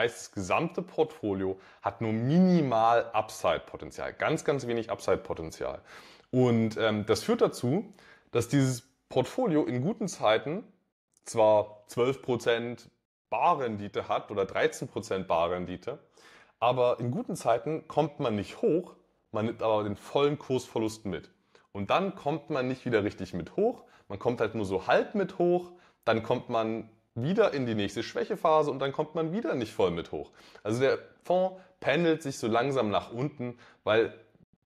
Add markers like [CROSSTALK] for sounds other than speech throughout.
Heißt, das gesamte Portfolio hat nur minimal Upside-Potenzial. Ganz, ganz wenig Upside-Potenzial. Und ähm, das führt dazu, dass dieses Portfolio in guten Zeiten zwar 12% Barrendite hat oder 13% Barrendite, aber in guten Zeiten kommt man nicht hoch, man nimmt aber den vollen Kursverlust mit. Und dann kommt man nicht wieder richtig mit hoch, man kommt halt nur so halb mit hoch, dann kommt man wieder in die nächste Schwächephase und dann kommt man wieder nicht voll mit hoch. Also der Fonds pendelt sich so langsam nach unten, weil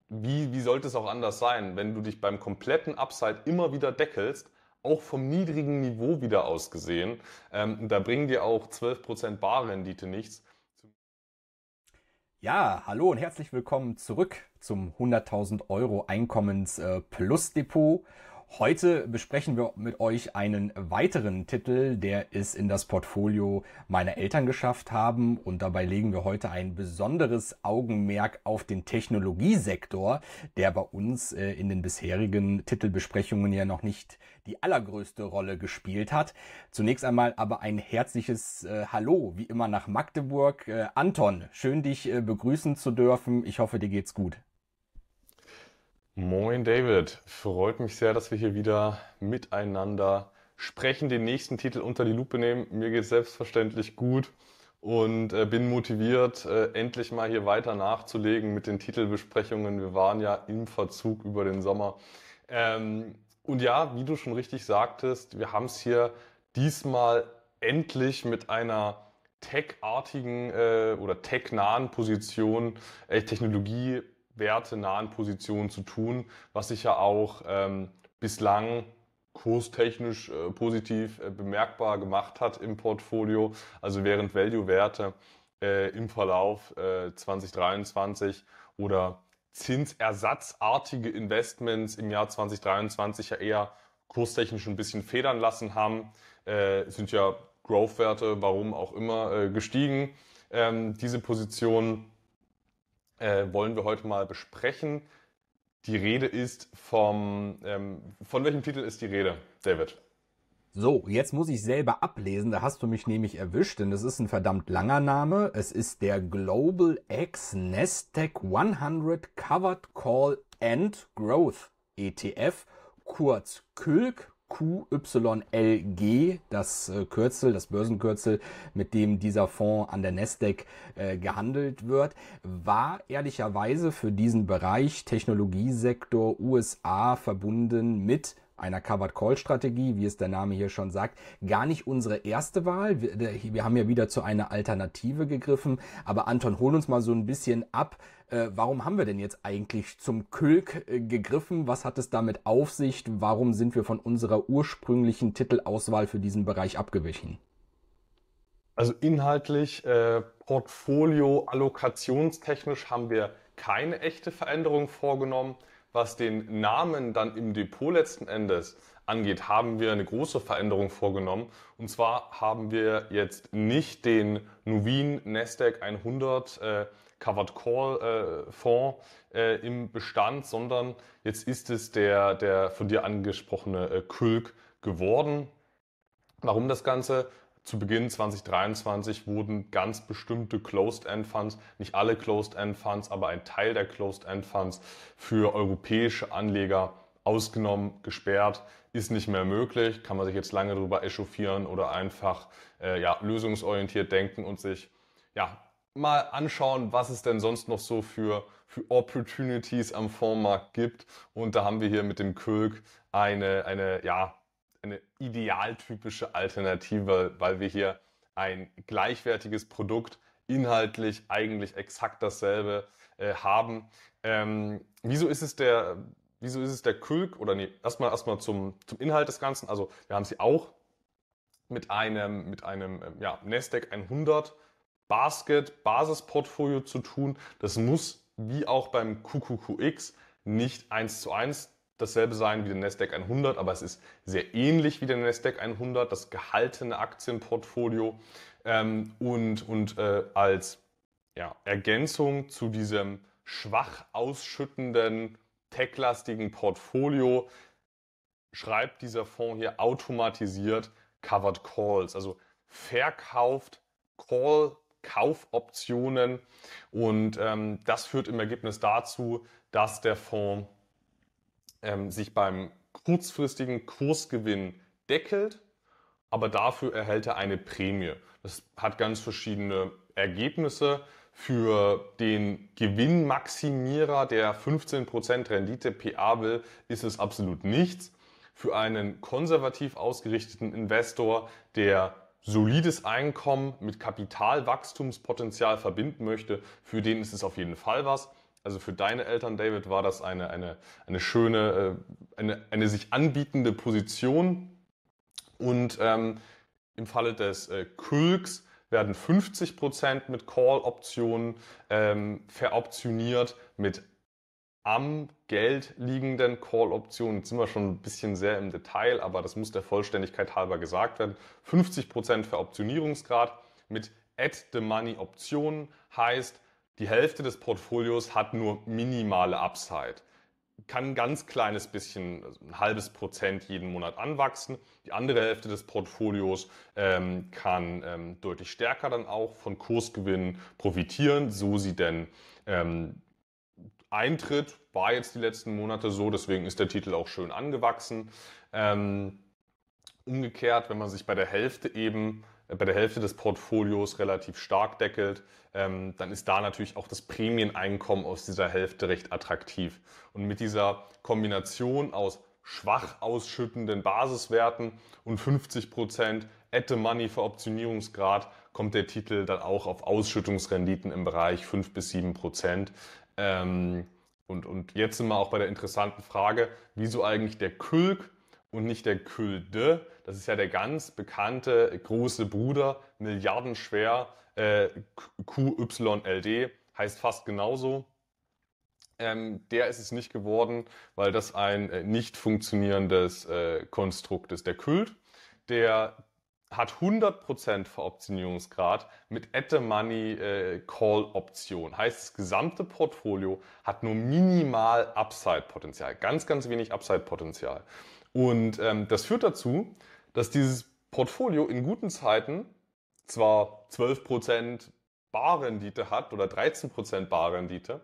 wie, wie sollte es auch anders sein, wenn du dich beim kompletten Upside immer wieder deckelst, auch vom niedrigen Niveau wieder ausgesehen. Ähm, da bringen dir auch 12% Barrendite nichts. Ja, hallo und herzlich willkommen zurück zum 100.000 Euro Einkommens äh, Plus Depot. Heute besprechen wir mit euch einen weiteren Titel, der es in das Portfolio meiner Eltern geschafft haben. Und dabei legen wir heute ein besonderes Augenmerk auf den Technologiesektor, der bei uns äh, in den bisherigen Titelbesprechungen ja noch nicht die allergrößte Rolle gespielt hat. Zunächst einmal aber ein herzliches äh, Hallo, wie immer nach Magdeburg. Äh, Anton, schön dich begrüßen zu dürfen. Ich hoffe, dir geht's gut. Moin David, freut mich sehr, dass wir hier wieder miteinander sprechen, den nächsten Titel unter die Lupe nehmen. Mir geht selbstverständlich gut und äh, bin motiviert, äh, endlich mal hier weiter nachzulegen mit den Titelbesprechungen. Wir waren ja im Verzug über den Sommer. Ähm, und ja, wie du schon richtig sagtest, wir haben es hier diesmal endlich mit einer tech-artigen äh, oder tech-nahen Position, äh, Technologie wertenahen Positionen zu tun, was sich ja auch ähm, bislang kurstechnisch äh, positiv äh, bemerkbar gemacht hat im Portfolio. Also während Value-Werte äh, im Verlauf äh, 2023 oder zinsersatzartige Investments im Jahr 2023 ja eher kurstechnisch ein bisschen federn lassen haben, äh, sind ja Growth-Werte, warum auch immer, äh, gestiegen. Ähm, diese Positionen äh, wollen wir heute mal besprechen. Die Rede ist vom, ähm, von welchem Titel ist die Rede, David? So, jetzt muss ich selber ablesen, da hast du mich nämlich erwischt, denn es ist ein verdammt langer Name. Es ist der Global X Nasdaq 100 Covered Call and Growth ETF, kurz KÜLK QYLG, das äh, Kürzel, das Börsenkürzel, mit dem dieser Fonds an der Nasdaq äh, gehandelt wird, war ehrlicherweise für diesen Bereich Technologiesektor USA verbunden mit einer Covered Call Strategie, wie es der Name hier schon sagt, gar nicht unsere erste Wahl. Wir, wir, haben ja wieder zu einer Alternative gegriffen. Aber Anton, hol uns mal so ein bisschen ab. Äh, warum haben wir denn jetzt eigentlich zum Külk äh, gegriffen? Was hat es damit auf sich? Warum sind wir von unserer ursprünglichen Titelauswahl für diesen Bereich abgewichen? Also inhaltlich, äh, Portfolio, allokationstechnisch haben wir keine echte Veränderung vorgenommen. Was den Namen dann im Depot letzten Endes angeht, haben wir eine große Veränderung vorgenommen. Und zwar haben wir jetzt nicht den Nuveen Nasdaq 100 äh, Covered Call äh, Fonds äh, im Bestand, sondern jetzt ist es der, der von dir angesprochene äh, Külk geworden. Warum das Ganze? zu Beginn 2023 wurden ganz bestimmte Closed-End-Funds, nicht alle Closed-End-Funds, aber ein Teil der Closed-End-Funds für europäische Anleger ausgenommen, gesperrt, ist nicht mehr möglich, kann man sich jetzt lange darüber echauffieren oder einfach äh, ja, lösungsorientiert denken und sich ja, mal anschauen, was es denn sonst noch so für, für Opportunities am Fondsmarkt gibt. Und da haben wir hier mit dem Kölk eine, eine ja, eine idealtypische Alternative, weil wir hier ein gleichwertiges Produkt inhaltlich eigentlich exakt dasselbe äh, haben. Ähm, wieso ist es der, wieso ist es der Külk oder nee, erstmal erstmal zum zum Inhalt des Ganzen. Also wir haben sie auch mit einem mit einem ähm, ja, Nasdaq 100 Basket Basisportfolio zu tun. Das muss wie auch beim QQQX nicht eins zu eins dasselbe sein wie der Nasdaq 100, aber es ist sehr ähnlich wie der Nasdaq 100, das gehaltene Aktienportfolio ähm, und, und äh, als ja, Ergänzung zu diesem schwach ausschüttenden, techlastigen Portfolio schreibt dieser Fonds hier automatisiert Covered Calls, also verkauft Call Kaufoptionen. Und ähm, das führt im Ergebnis dazu, dass der Fonds ähm, sich beim kurzfristigen Kursgewinn deckelt, aber dafür erhält er eine Prämie. Das hat ganz verschiedene Ergebnisse. Für den Gewinnmaximierer, der 15% Rendite PA will, ist es absolut nichts. Für einen konservativ ausgerichteten Investor, der solides Einkommen mit Kapitalwachstumspotenzial verbinden möchte, für den ist es auf jeden Fall was. Also für deine Eltern, David, war das eine, eine, eine schöne, äh, eine, eine sich anbietende Position. Und ähm, im Falle des äh, Kulks werden 50% mit Call-Optionen ähm, veroptioniert mit am Geld liegenden Call-Optionen. Jetzt sind wir schon ein bisschen sehr im Detail, aber das muss der Vollständigkeit halber gesagt werden. 50% Veroptionierungsgrad mit At-the-Money-Optionen heißt, die Hälfte des Portfolios hat nur minimale Upside kann ein ganz kleines bisschen, also ein halbes Prozent jeden Monat anwachsen. Die andere Hälfte des Portfolios ähm, kann ähm, deutlich stärker dann auch von Kursgewinnen profitieren, so sie denn ähm, eintritt. War jetzt die letzten Monate so, deswegen ist der Titel auch schön angewachsen. Ähm, umgekehrt, wenn man sich bei der Hälfte eben bei der Hälfte des Portfolios relativ stark deckelt, ähm, dann ist da natürlich auch das Prämieneinkommen aus dieser Hälfte recht attraktiv. Und mit dieser Kombination aus schwach ausschüttenden Basiswerten und 50% at the money für Optionierungsgrad kommt der Titel dann auch auf Ausschüttungsrenditen im Bereich 5 bis 7 Ähm, und, und jetzt sind wir auch bei der interessanten Frage, wieso eigentlich der Külk und nicht der Külde. Das ist ja der ganz bekannte große Bruder, milliardenschwer, äh, QYLD, heißt fast genauso. Ähm, der ist es nicht geworden, weil das ein äh, nicht funktionierendes äh, Konstrukt ist. Der Kult, der hat 100% Veroptionierungsgrad mit At the Money äh, Call Option. Heißt, das gesamte Portfolio hat nur minimal Upside-Potenzial. Ganz, ganz wenig Upside-Potenzial. Und ähm, das führt dazu, dass dieses Portfolio in guten Zeiten zwar 12% Barrendite hat oder 13% Barrendite,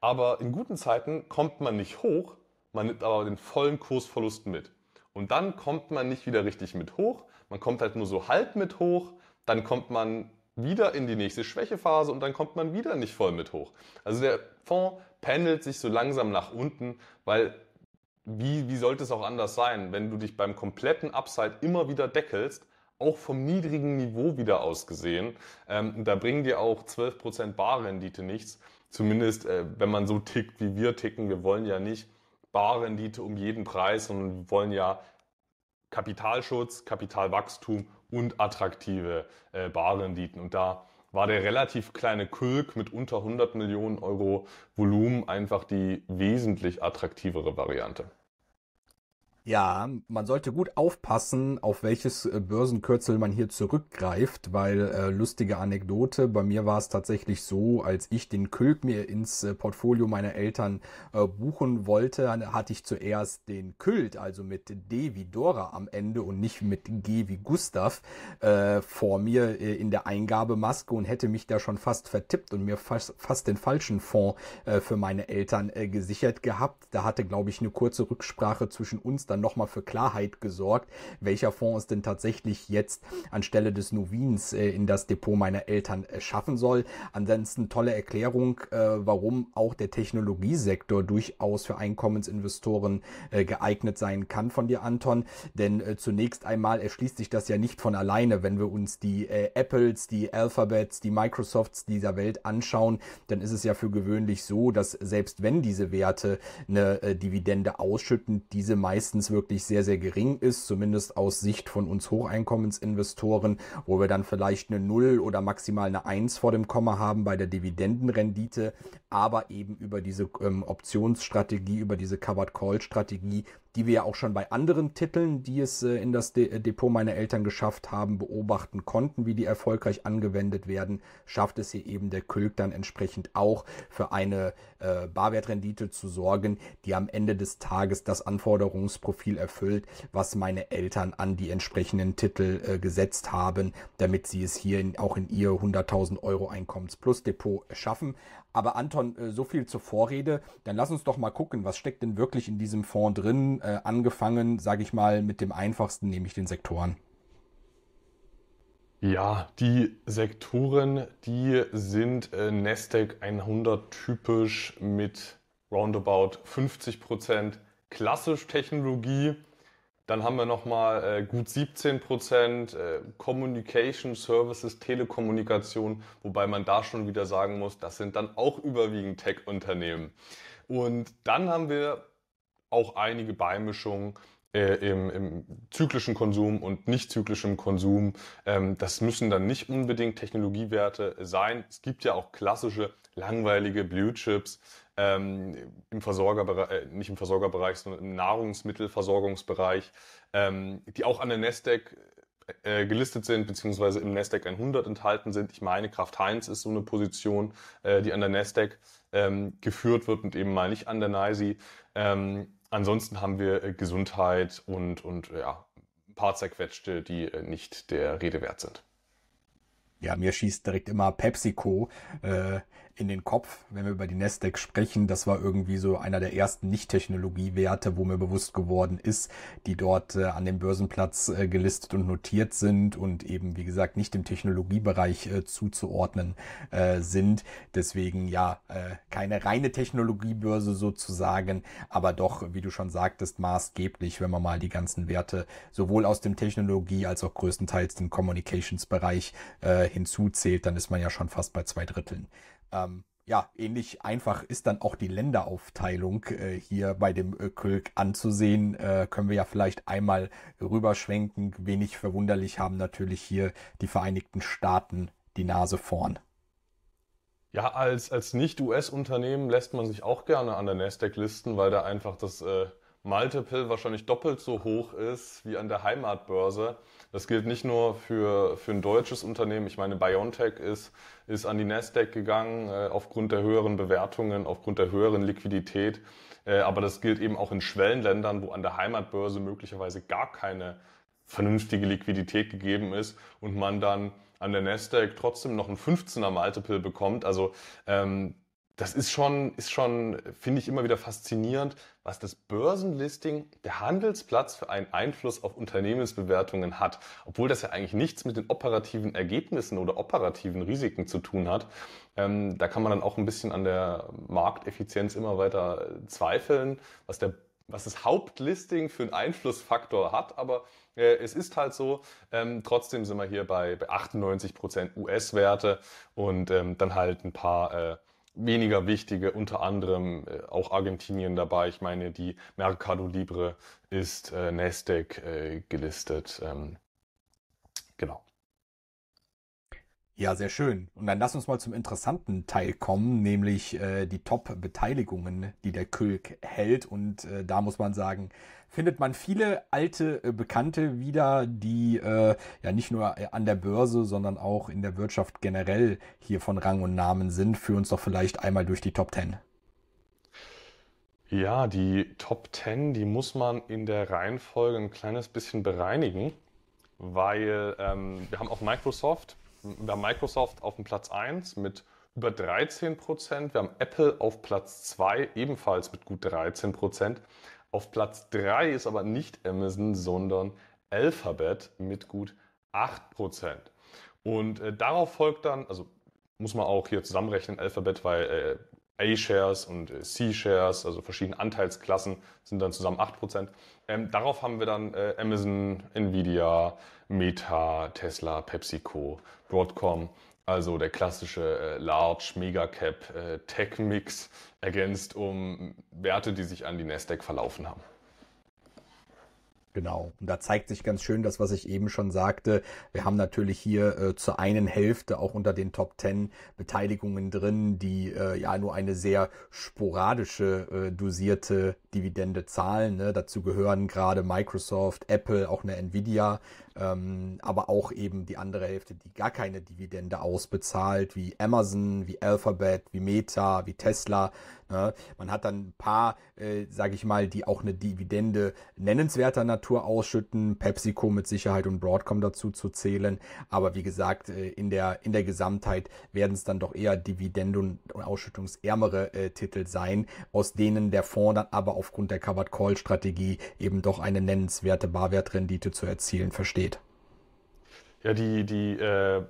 aber in guten Zeiten kommt man nicht hoch, man nimmt aber den vollen Kursverlust mit. Und dann kommt man nicht wieder richtig mit hoch, man kommt halt nur so halb mit hoch, dann kommt man wieder in die nächste Schwächephase und dann kommt man wieder nicht voll mit hoch. Also der Fonds pendelt sich so langsam nach unten, weil wie, wie sollte es auch anders sein, wenn du dich beim kompletten Upside immer wieder deckelst, auch vom niedrigen Niveau wieder ausgesehen. Ähm, da bringen dir auch 12% Barrendite nichts. Zumindest, äh, wenn man so tickt, wie wir ticken. Wir wollen ja nicht Barrendite um jeden Preis, sondern wir wollen ja Kapitalschutz, Kapitalwachstum und attraktive äh, Barrenditen. Und da war der relativ kleine Kulk mit unter 100 Millionen Euro Volumen einfach die wesentlich attraktivere Variante. Ja, man sollte gut aufpassen, auf welches äh, Börsenkürzel man hier zurückgreift, weil äh, lustige Anekdote, bei mir war es tatsächlich so, als ich den Kölk mir ins äh, Portfolio meiner Eltern äh, buchen wollte, hatte ich zuerst den Kult, also mit D wie Dora am Ende und nicht mit G wie Gustav äh, vor mir äh, in der Eingabemaske und hätte mich da schon fast vertippt und mir fast, fast den falschen Fonds für meine Eltern gesichert gehabt. Da hatte, glaube ich, eine kurze Rücksprache zwischen uns dann nochmal für Klarheit gesorgt, welcher Fonds es denn tatsächlich jetzt anstelle des Novins äh, in das Depot meiner Eltern äh, schaffen soll. Ansonsten tolle Erklärung, äh, warum auch der Technologiesektor durchaus für Einkommensinvestoren äh, geeignet sein kann von dir, Anton. Denn äh, zunächst einmal erschließt sich das ja nicht von alleine, wenn wir uns die äh, Apples, die Alphabets, die Microsofts dieser Welt anschauen, dann ist es ja für gewöhnlich so, dass selbst wenn diese Werte eine Dividende ausschütten, diese meistens meistens wirklich sehr, sehr gering ist, zumindest aus Sicht von uns Hocheinkommensinvestoren, wo wir dann vielleicht eine Null oder maximal eine Eins vor dem Komma haben bei der Dividendenrendite, aber eben über diese ähm, Optionsstrategie, über diese Covered Call Strategie die wir ja auch schon bei anderen Titeln, die es äh, in das De Depot meiner Eltern geschafft haben, beobachten konnten, wie die erfolgreich angewendet werden, schafft es hier eben der Külk dann entsprechend auch für eine äh, Barwertrendite zu sorgen, die am Ende des Tages das Anforderungsprofil erfüllt, was meine Eltern an die entsprechenden Titel äh, gesetzt haben, damit sie es hier auch in ihr 100.000 Euro Einkommens plus Depot schaffen. Aber Anton, äh, so viel zur Vorrede. Dann lass uns doch mal gucken, was steckt denn wirklich in diesem Fonds drin? Äh, angefangen, sage ich mal, mit dem einfachsten, nämlich den Sektoren. Ja, die Sektoren, die sind äh, Nasdaq 100 typisch mit roundabout 50% klassisch Technologie. Dann haben wir nochmal äh, gut 17 Prozent äh, Communication Services, Telekommunikation, wobei man da schon wieder sagen muss, das sind dann auch überwiegend Tech-Unternehmen. Und dann haben wir auch einige Beimischungen äh, im, im, zyklischen Konsum und nicht zyklischen Konsum. Ähm, das müssen dann nicht unbedingt Technologiewerte sein. Es gibt ja auch klassische langweilige Blue Chips, ähm, im Versorgerbereich, äh, nicht im Versorgerbereich, sondern im Nahrungsmittelversorgungsbereich, ähm, die auch an der Nasdaq äh, gelistet sind, beziehungsweise im Nasdaq 100 enthalten sind. Ich meine, Kraft Heinz ist so eine Position, äh, die an der Nasdaq ähm, geführt wird und eben mal nicht an der NYSE. Ähm, ansonsten haben wir äh, Gesundheit und, und ja, ein paar zerquetschte, die äh, nicht der Rede wert sind. Ja, mir schießt direkt immer PepsiCo äh, in den Kopf, wenn wir über die Nasdaq sprechen. Das war irgendwie so einer der ersten Nicht-Technologiewerte, wo mir bewusst geworden ist, die dort äh, an dem Börsenplatz äh, gelistet und notiert sind und eben, wie gesagt, nicht im Technologiebereich äh, zuzuordnen äh, sind. Deswegen ja, äh, keine reine Technologiebörse sozusagen, aber doch, wie du schon sagtest, maßgeblich, wenn man mal die ganzen Werte sowohl aus dem Technologie als auch größtenteils den Communications-Bereich äh, hinzuzählt, dann ist man ja schon fast bei zwei Dritteln. Ähm, ja, ähnlich einfach ist dann auch die Länderaufteilung äh, hier bei dem äh, Kölk anzusehen. Äh, können wir ja vielleicht einmal rüberschwenken. Wenig verwunderlich haben natürlich hier die Vereinigten Staaten die Nase vorn. Ja, als, als Nicht-US-Unternehmen lässt man sich auch gerne an der Nasdaq listen, weil da einfach das äh, Multiple wahrscheinlich doppelt so hoch ist wie an der Heimatbörse. Das gilt nicht nur für, für ein deutsches Unternehmen. Ich meine, BioNTech ist, ist an die Nasdaq gegangen äh, aufgrund der höheren Bewertungen, aufgrund der höheren Liquidität. Äh, aber das gilt eben auch in Schwellenländern, wo an der Heimatbörse möglicherweise gar keine vernünftige Liquidität gegeben ist und man dann an der Nasdaq trotzdem noch ein 15er Multiple bekommt. Also ähm, das ist schon, ist schon, finde ich immer wieder faszinierend, was das Börsenlisting, der Handelsplatz für einen Einfluss auf Unternehmensbewertungen hat. Obwohl das ja eigentlich nichts mit den operativen Ergebnissen oder operativen Risiken zu tun hat. Ähm, da kann man dann auch ein bisschen an der Markteffizienz immer weiter zweifeln, was der was das Hauptlisting für einen Einflussfaktor hat, aber äh, es ist halt so. Ähm, trotzdem sind wir hier bei, bei 98% US-Werte und ähm, dann halt ein paar äh, weniger wichtige, unter anderem äh, auch Argentinien dabei. Ich meine, die Mercado Libre ist äh, Nasdaq äh, gelistet. Ähm, genau. Ja, sehr schön. Und dann lass uns mal zum interessanten Teil kommen, nämlich äh, die Top-Beteiligungen, die der Külk hält. Und äh, da muss man sagen, findet man viele alte äh, Bekannte wieder, die äh, ja nicht nur äh, an der Börse, sondern auch in der Wirtschaft generell hier von Rang und Namen sind. Führ uns doch vielleicht einmal durch die Top Ten. Ja, die Top Ten, die muss man in der Reihenfolge ein kleines bisschen bereinigen, weil ähm, wir haben auch Microsoft, wir haben Microsoft auf dem Platz 1 mit über 13 Prozent, wir haben Apple auf Platz 2 ebenfalls mit gut 13 Prozent. Auf Platz 3 ist aber nicht Amazon, sondern Alphabet mit gut 8%. Und äh, darauf folgt dann, also muss man auch hier zusammenrechnen, Alphabet, weil äh, A-Shares und äh, C-Shares, also verschiedene Anteilsklassen, sind dann zusammen 8%. Ähm, darauf haben wir dann äh, Amazon, Nvidia, Meta, Tesla, PepsiCo, Broadcom also der klassische äh, Large Mega Cap äh, Tech Mix ergänzt um Werte, die sich an die Nasdaq verlaufen haben. Genau. Und da zeigt sich ganz schön das, was ich eben schon sagte. Wir haben natürlich hier äh, zur einen Hälfte auch unter den Top 10 Beteiligungen drin, die äh, ja nur eine sehr sporadische äh, dosierte Dividende zahlen. Ne? Dazu gehören gerade Microsoft, Apple, auch eine Nvidia, ähm, aber auch eben die andere Hälfte, die gar keine Dividende ausbezahlt, wie Amazon, wie Alphabet, wie Meta, wie Tesla. Ne? Man hat dann ein paar, äh, sage ich mal, die auch eine Dividende nennenswerter Natur ausschütten, PepsiCo mit Sicherheit und Broadcom dazu zu zählen. Aber wie gesagt, äh, in der in der Gesamtheit werden es dann doch eher Dividende- und ausschüttungsärmere äh, Titel sein, aus denen der Fonds dann aber aufgrund der Covered Call Strategie eben doch eine nennenswerte Barwertrendite zu erzielen versteht. Ja, die, die äh,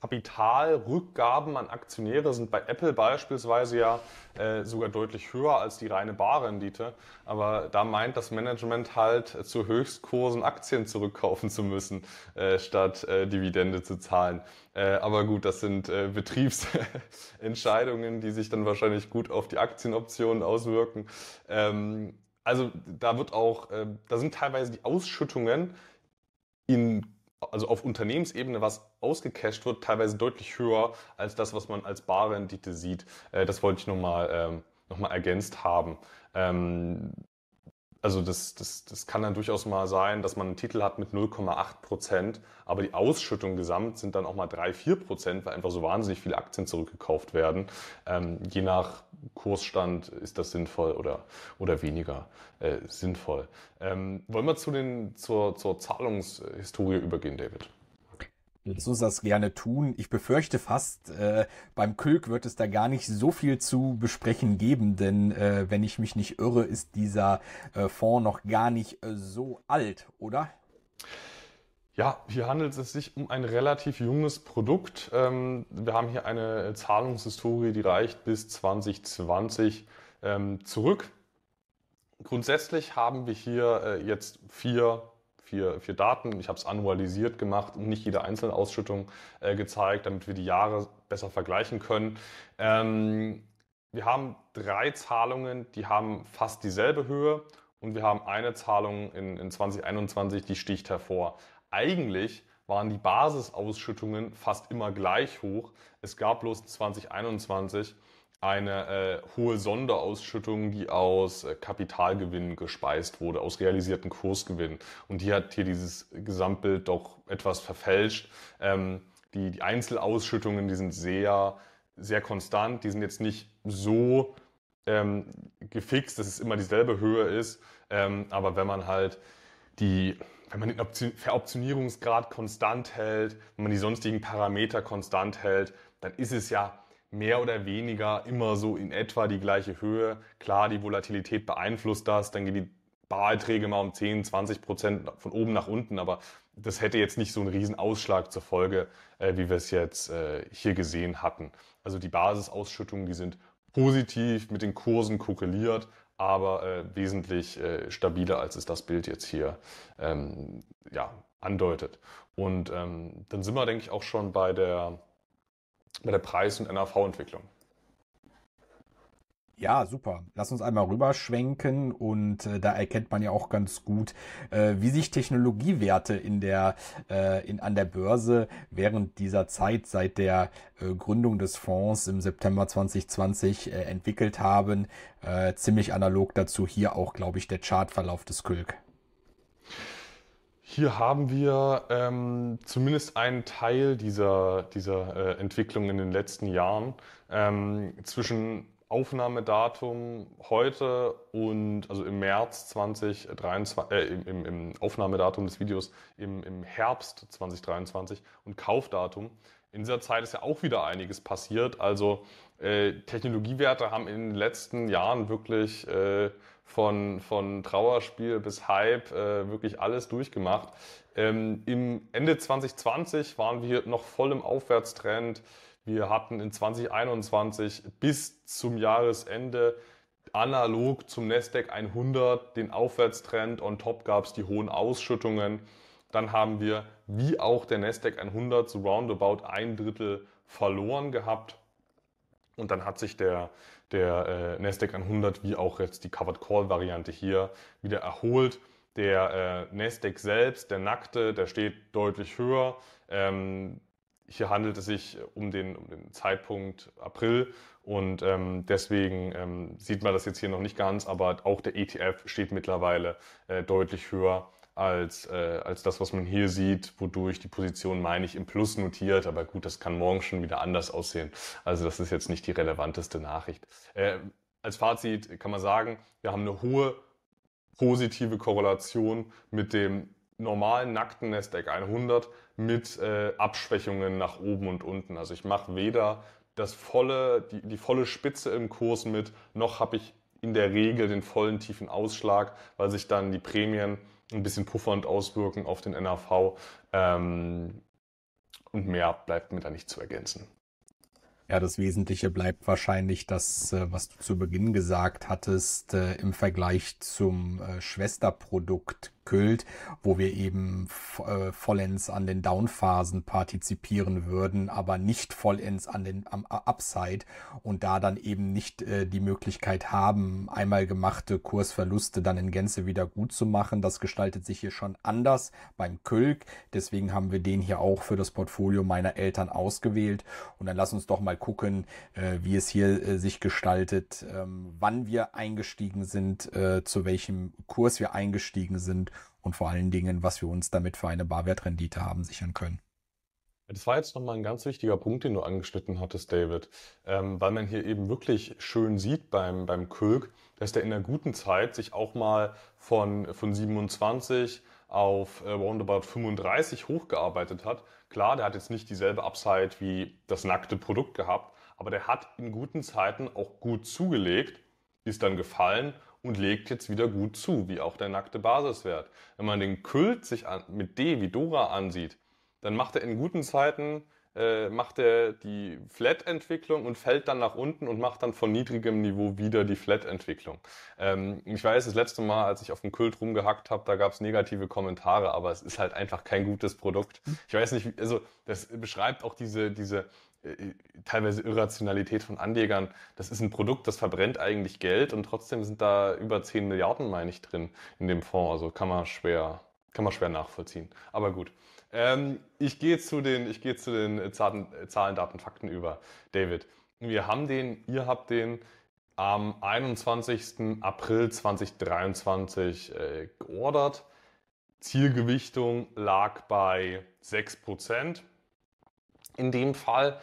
Kapitalrückgaben an Aktionäre sind bei Apple beispielsweise ja äh, sogar deutlich höher als die reine Barrendite. Aber da meint das Management halt zu Höchstkursen Aktien zurückkaufen zu müssen, äh, statt äh, Dividende zu zahlen. Äh, aber gut, das sind äh, Betriebsentscheidungen, [LAUGHS] die sich dann wahrscheinlich gut auf die Aktienoptionen auswirken. Ähm, also da wird auch, äh, da sind teilweise die Ausschüttungen in also auf Unternehmensebene, was ausgecasht wird, teilweise deutlich höher als das, was man als Barrendite sieht. Äh, das wollte ich nochmal ähm, noch ergänzt haben. Ähm, also das, das, das kann dann durchaus mal sein, dass man einen Titel hat mit 0,8 Prozent, aber die Ausschüttung gesamt sind dann auch mal 3, 4 Prozent, weil einfach so wahnsinnig viele Aktien zurückgekauft werden. Ähm, je nach Kursstand ist das sinnvoll oder, oder weniger äh, sinnvoll. Ähm, wollen wir zu den, zur, zur Zahlungshistorie übergehen, David? Lass uns das gerne tun. Ich befürchte fast, äh, beim Külk wird es da gar nicht so viel zu besprechen geben, denn äh, wenn ich mich nicht irre, ist dieser äh, Fonds noch gar nicht äh, so alt, oder? Ja, hier handelt es sich um ein relativ junges Produkt. Ähm, wir haben hier eine Zahlungshistorie, die reicht bis 2020 ähm, zurück. Grundsätzlich haben wir hier äh, jetzt vier vier, vier Daten. Ich habe es annualisiert gemacht und nicht jede einzelne Ausschüttung äh, gezeigt, damit wir die Jahre besser vergleichen können. Ähm, wir haben drei Zahlungen, die haben fast dieselbe Höhe und wir haben eine Zahlung in, in 2021, die sticht hervor. Eigentlich waren die Basisausschüttungen fast immer gleich hoch. Es gab bloß 2021 eine äh, hohe Sonderausschüttung, die aus äh, Kapitalgewinnen gespeist wurde, aus realisierten Kursgewinnen. Und die hat hier dieses Gesamtbild doch etwas verfälscht. Ähm, die, die Einzelausschüttungen, die sind sehr, sehr konstant. Die sind jetzt nicht so ähm, gefixt, dass es immer dieselbe Höhe ist. Ähm, aber wenn man halt die, wenn man den Option Veroptionierungsgrad konstant hält, wenn man die sonstigen Parameter konstant hält, dann ist es ja mehr oder weniger immer so in etwa die gleiche Höhe. Klar, die Volatilität beeinflusst das, dann gehen die Barerträge mal um 10, 20 Prozent von oben nach unten, aber das hätte jetzt nicht so einen riesen Ausschlag zur Folge, äh, wie wir es jetzt äh, hier gesehen hatten. Also die Basisausschüttungen, die sind positiv mit den Kursen korreliert, aber äh, wesentlich äh, stabiler, als es das Bild jetzt hier ähm, ja, andeutet. Und ähm, dann sind wir, denke ich, auch schon bei der bei der Preis- und NAV-Entwicklung. Ja, super. Lass uns einmal rüberschwenken und äh, da erkennt man ja auch ganz gut, äh, wie sich Technologiewerte in der, äh, in, an der Börse während dieser Zeit seit der äh, Gründung des Fonds im September 2020 äh, entwickelt haben. Äh, ziemlich analog dazu hier auch, glaube ich, der Chartverlauf des Kölk. Hier haben wir ähm, zumindest einen Teil dieser, dieser äh, Entwicklung in den letzten Jahren. Ähm, zwischen Aufnahmedatum heute und also im März 2023, äh, im, im, Aufnahmedatum des Videos im, im Herbst 2023 und Kaufdatum. In dieser Zeit ist ja auch wieder einiges passiert. Also äh, Technologiewerte haben in den letzten Jahren wirklich äh, von, von Trauerspiel bis Hype äh, wirklich alles durchgemacht. Ähm, Im Ende 2020 waren wir noch voll im Aufwärtstrend. Wir hatten in 2021 bis zum Jahresende analog zum Nasdaq 100 den Aufwärtstrend. On top gab es die hohen Ausschüttungen. Dann haben wir, wie auch der Nasdaq 100, so roundabout ein Drittel verloren gehabt. Und dann hat sich der, der äh, Nasdaq 100 wie auch jetzt die Covered Call Variante hier wieder erholt. Der äh, Nasdaq selbst, der nackte, der steht deutlich höher. Ähm, hier handelt es sich um den, um den Zeitpunkt April und ähm, deswegen ähm, sieht man das jetzt hier noch nicht ganz, aber auch der ETF steht mittlerweile äh, deutlich höher als, äh, als das, was man hier sieht, wodurch die Position, meine ich, im Plus notiert. Aber gut, das kann morgen schon wieder anders aussehen. Also das ist jetzt nicht die relevanteste Nachricht. Äh, als Fazit kann man sagen, wir haben eine hohe positive Korrelation mit dem normalen nackten Nasdaq 100 mit äh, Abschwächungen nach oben und unten. Also ich mache weder das volle, die, die volle Spitze im Kurs mit, noch habe ich in der Regel den vollen tiefen Ausschlag, weil sich dann die Prämien ein bisschen puffernd auswirken auf den NAV. Ähm, und mehr bleibt mir da nicht zu ergänzen. Ja, das Wesentliche bleibt wahrscheinlich das, äh, was du zu Beginn gesagt hattest, äh, im Vergleich zum äh, Schwesterprodukt Kult, wo wir eben äh, vollends an den Downphasen partizipieren würden, aber nicht vollends an den am Upside und da dann eben nicht äh, die Möglichkeit haben, einmal gemachte Kursverluste dann in Gänze wieder gut zu machen. Das gestaltet sich hier schon anders beim Kölk. Deswegen haben wir den hier auch für das Portfolio meiner Eltern ausgewählt. Und dann lass uns doch mal gucken, äh, wie es hier äh, sich gestaltet, ähm, wann wir eingestiegen sind, äh, zu welchem Kurs wir eingestiegen sind und vor allen Dingen, was wir uns damit für eine Barwertrendite haben sichern können. Das war jetzt nochmal ein ganz wichtiger Punkt, den du angeschnitten hattest, David, ähm, weil man hier eben wirklich schön sieht beim, beim Kölk, dass der in der guten Zeit sich auch mal von, von 27 auf äh, roundabout 35 hochgearbeitet hat. Klar, der hat jetzt nicht dieselbe Upside wie das nackte Produkt gehabt, aber der hat in guten Zeiten auch gut zugelegt, ist dann gefallen und legt jetzt wieder gut zu, wie auch der nackte Basiswert. Wenn man den Kult sich an, mit D wie Dora ansieht, dann macht er in guten Zeiten äh, macht er die Flat-Entwicklung und fällt dann nach unten und macht dann von niedrigem Niveau wieder die Flat-Entwicklung. Ähm, ich weiß, das letzte Mal, als ich auf dem Kult rumgehackt habe, da gab es negative Kommentare, aber es ist halt einfach kein gutes Produkt. Ich weiß nicht, also das beschreibt auch diese, diese teilweise Irrationalität von Anlegern. Das ist ein Produkt, das verbrennt eigentlich Geld und trotzdem sind da über 10 Milliarden, meine ich, drin in dem Fonds. Also kann man schwer, kann man schwer nachvollziehen. Aber gut. Ähm, ich gehe zu den, ich gehe zu den Zahlen, Zahlen, Daten, Fakten über. David, wir haben den, ihr habt den am 21. April 2023 äh, geordert. Zielgewichtung lag bei 6% in dem Fall.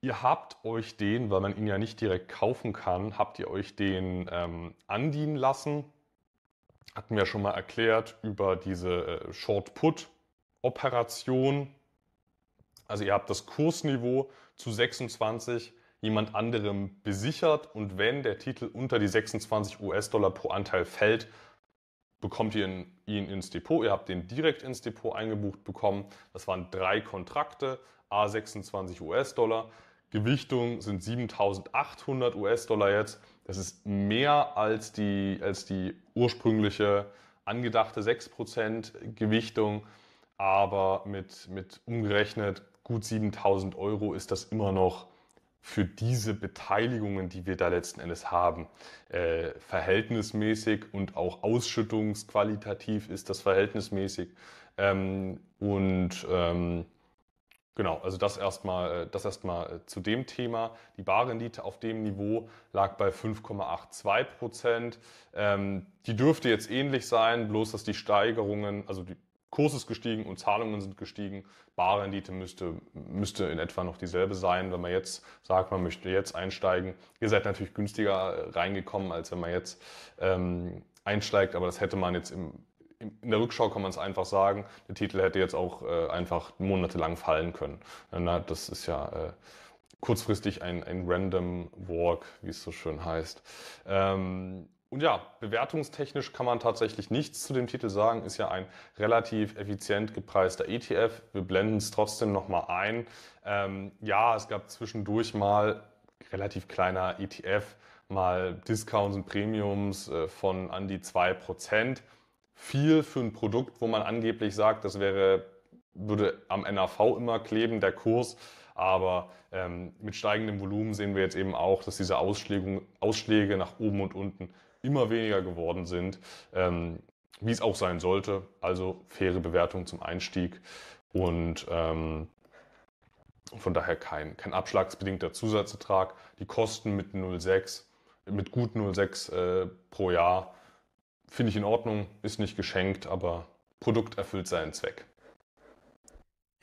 Ihr habt euch den, weil man ihn ja nicht direkt kaufen kann, habt ihr euch den ähm, andienen lassen. Hatten wir schon mal erklärt über diese äh, Short-Put-Operation. Also ihr habt das Kursniveau zu 26 jemand anderem besichert und wenn der Titel unter die 26 US-Dollar pro Anteil fällt, bekommt ihr ihn, ins Depot. Ihr habt den direkt ins Depot eingebucht bekommen. Das waren drei Kontrakte, A26 US-Dollar. Gewichtung sind 7800 US-Dollar jetzt. Das ist mehr als die, als die ursprüngliche angedachte 6% Gewichtung. Aber mit, mit umgerechnet gut 7000 Euro ist das immer noch für diese Beteiligungen, die wir da letzten Endes haben, äh, verhältnismäßig und auch ausschüttungsqualitativ ist das verhältnismäßig. Ähm, und ähm, Genau, also das erstmal, äh, das erstmal äh, zu dem Thema. Die Barrendite auf dem Niveau lag bei 5,82 Prozent. Ähm, die dürfte jetzt ähnlich sein, bloß dass die Steigerungen, also die Kurs ist gestiegen und Zahlungen sind gestiegen. Barrendite müsste, müsste in etwa noch dieselbe sein, wenn man jetzt sagt, man möchte jetzt einsteigen. Ihr seid natürlich günstiger äh, reingekommen, als wenn man jetzt ähm, einsteigt, aber das hätte man jetzt im in der Rückschau kann man es einfach sagen, der Titel hätte jetzt auch äh, einfach monatelang fallen können. Na, das ist ja äh, kurzfristig ein, ein Random Walk, wie es so schön heißt. Ähm, und ja, bewertungstechnisch kann man tatsächlich nichts zu dem Titel sagen. Ist ja ein relativ effizient gepreister ETF. Wir blenden es trotzdem nochmal ein. Ähm, ja, es gab zwischendurch mal relativ kleiner ETF, mal Discounts und Premiums äh, von an die 2% viel für ein Produkt, wo man angeblich sagt, das wäre, würde am NAV immer kleben, der Kurs. Aber ähm, mit steigendem Volumen sehen wir jetzt eben auch, dass diese Ausschläge, Ausschläge nach oben und unten immer weniger geworden sind. Ähm, wie es auch sein sollte. Also faire Bewertung zum Einstieg und ähm, von daher kein, kein abschlagsbedingter Zusatzertrag. Die Kosten mit 0,6, mit gut 0,6 äh, pro Jahr finde ich in Ordnung, ist nicht geschenkt, aber Produkt erfüllt seinen Zweck.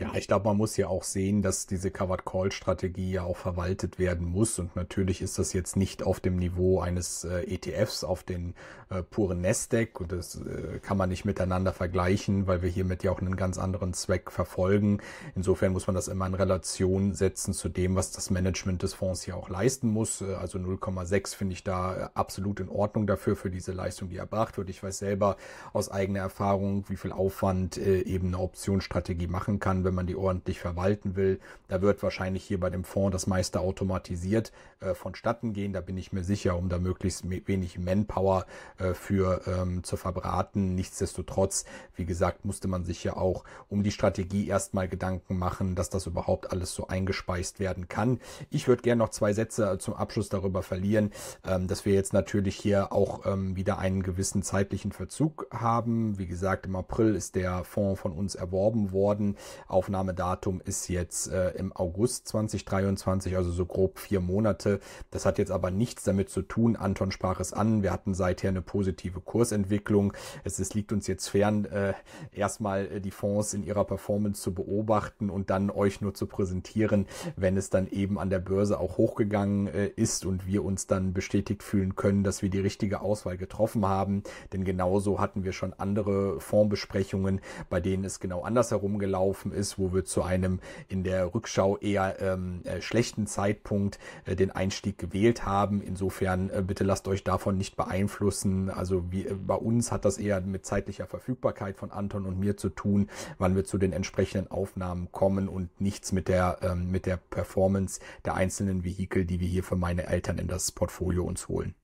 Ja, ich glaube, man muss ja auch sehen, dass diese Covered Call Strategie ja auch verwaltet werden muss. Und natürlich ist das jetzt nicht auf dem Niveau eines äh, ETFs auf den äh, puren Nasdaq. Und das äh, kann man nicht miteinander vergleichen, weil wir hiermit ja auch einen ganz anderen Zweck verfolgen. Insofern muss man das immer in Relation setzen zu dem, was das Management des Fonds hier auch leisten muss. Äh, also 0,6 finde ich da absolut in Ordnung dafür, für diese Leistung, die erbracht wird. Ich weiß selber aus eigener Erfahrung, wie viel Aufwand äh, eben eine Optionsstrategie machen kann wenn man die ordentlich verwalten will. Da wird wahrscheinlich hier bei dem Fonds das meiste automatisiert äh, vonstatten gehen. Da bin ich mir sicher, um da möglichst wenig Manpower äh, für ähm, zu verbraten. Nichtsdestotrotz, wie gesagt, musste man sich ja auch um die Strategie erstmal Gedanken machen, dass das überhaupt alles so eingespeist werden kann. Ich würde gerne noch zwei Sätze zum Abschluss darüber verlieren, ähm, dass wir jetzt natürlich hier auch ähm, wieder einen gewissen zeitlichen Verzug haben. Wie gesagt, im April ist der Fonds von uns erworben worden. Aufnahmedatum ist jetzt äh, im August 2023, also so grob vier Monate. Das hat jetzt aber nichts damit zu tun. Anton sprach es an. Wir hatten seither eine positive Kursentwicklung. Es, es liegt uns jetzt fern, äh, erstmal äh, die Fonds in ihrer Performance zu beobachten und dann euch nur zu präsentieren, wenn es dann eben an der Börse auch hochgegangen äh, ist und wir uns dann bestätigt fühlen können, dass wir die richtige Auswahl getroffen haben. Denn genauso hatten wir schon andere Fondsbesprechungen, bei denen es genau andersherum gelaufen ist ist, wo wir zu einem in der Rückschau eher ähm, äh, schlechten Zeitpunkt äh, den Einstieg gewählt haben. Insofern äh, bitte lasst euch davon nicht beeinflussen. Also wie, äh, bei uns hat das eher mit zeitlicher Verfügbarkeit von Anton und mir zu tun, wann wir zu den entsprechenden Aufnahmen kommen und nichts mit der ähm, mit der Performance der einzelnen Vehikel, die wir hier für meine Eltern in das Portfolio uns holen.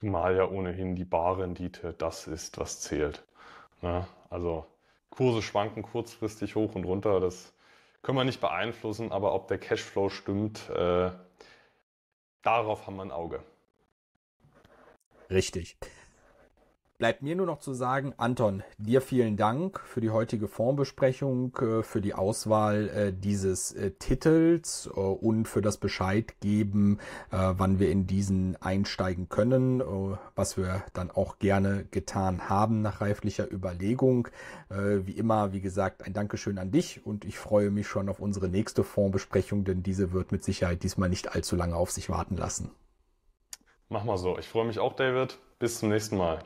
Zumal ja ohnehin die Barrendite das ist, was zählt. Ne? Also Kurse schwanken kurzfristig hoch und runter. Das können wir nicht beeinflussen, aber ob der Cashflow stimmt, äh, darauf haben wir ein Auge. Richtig. Bleibt mir nur noch zu sagen, Anton, dir vielen Dank für die heutige Fondsbesprechung, äh, für die Auswahl äh, dieses äh, Titels und für das Bescheid geben, wann wir in diesen einsteigen können, was wir dann auch gerne getan haben nach reiflicher Überlegung. Wie immer, wie gesagt, ein Dankeschön an dich und ich freue mich schon auf unsere nächste Fondsbesprechung, denn diese wird mit Sicherheit diesmal nicht allzu lange auf sich warten lassen. Mach mal so. Ich freue mich auch, David. Bis zum nächsten Mal.